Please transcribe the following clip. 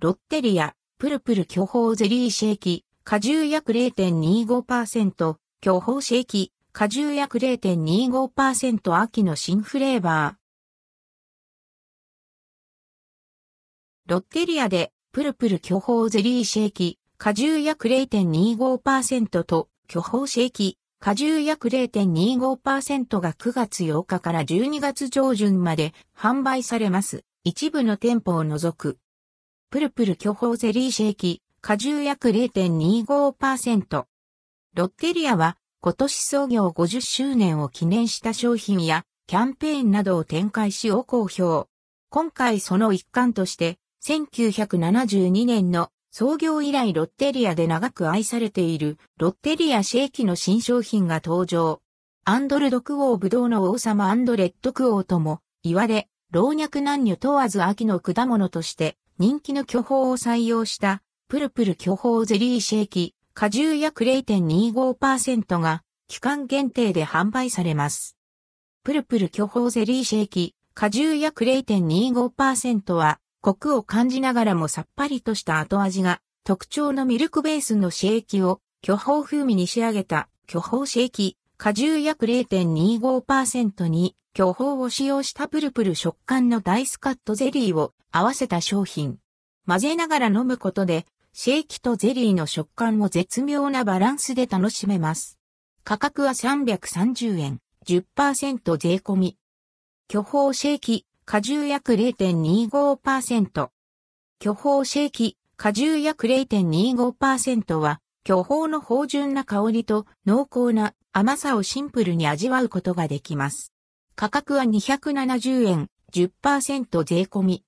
ロッテリア、プルプル巨峰ゼリーシェーキ、果汁約0.25%、巨峰シェーキ、果汁約0.25%秋の新フレーバー。ロッテリアで、プルプル巨峰ゼリーシェーキ、果汁約0.25%と、巨峰シェーキ、果汁約0.25%が9月8日から12月上旬まで販売されます。一部の店舗を除く。プルプル巨峰ゼリーシェーキ、果汁約0.25%。ロッテリアは今年創業50周年を記念した商品やキャンペーンなどを展開しを好評。今回その一環として1972年の創業以来ロッテリアで長く愛されているロッテリアシェーキの新商品が登場。アンドルドクオーブドウの王様アンドレッドクオーとも言われ、老若男女問わず秋の果物として人気の巨峰を採用したプルプル巨峰ゼリーシェーキ、果汁約0.25%が期間限定で販売されます。プルプル巨峰ゼリーシェーキ、果汁約0.25%はコクを感じながらもさっぱりとした後味が特徴のミルクベースのシェーキを巨峰風味に仕上げた巨峰シェーキ、果汁約0.25%に巨峰を使用したプルプル食感のダイスカットゼリーを合わせた商品。混ぜながら飲むことで、シェーキとゼリーの食感を絶妙なバランスで楽しめます。価格は330円、10%税込み。巨峰シェーキ、果汁約0.25%。巨峰シェーキ、果汁約0.25%は、巨峰の芳醇な香りと濃厚な甘さをシンプルに味わうことができます。価格は270円、10%税込み。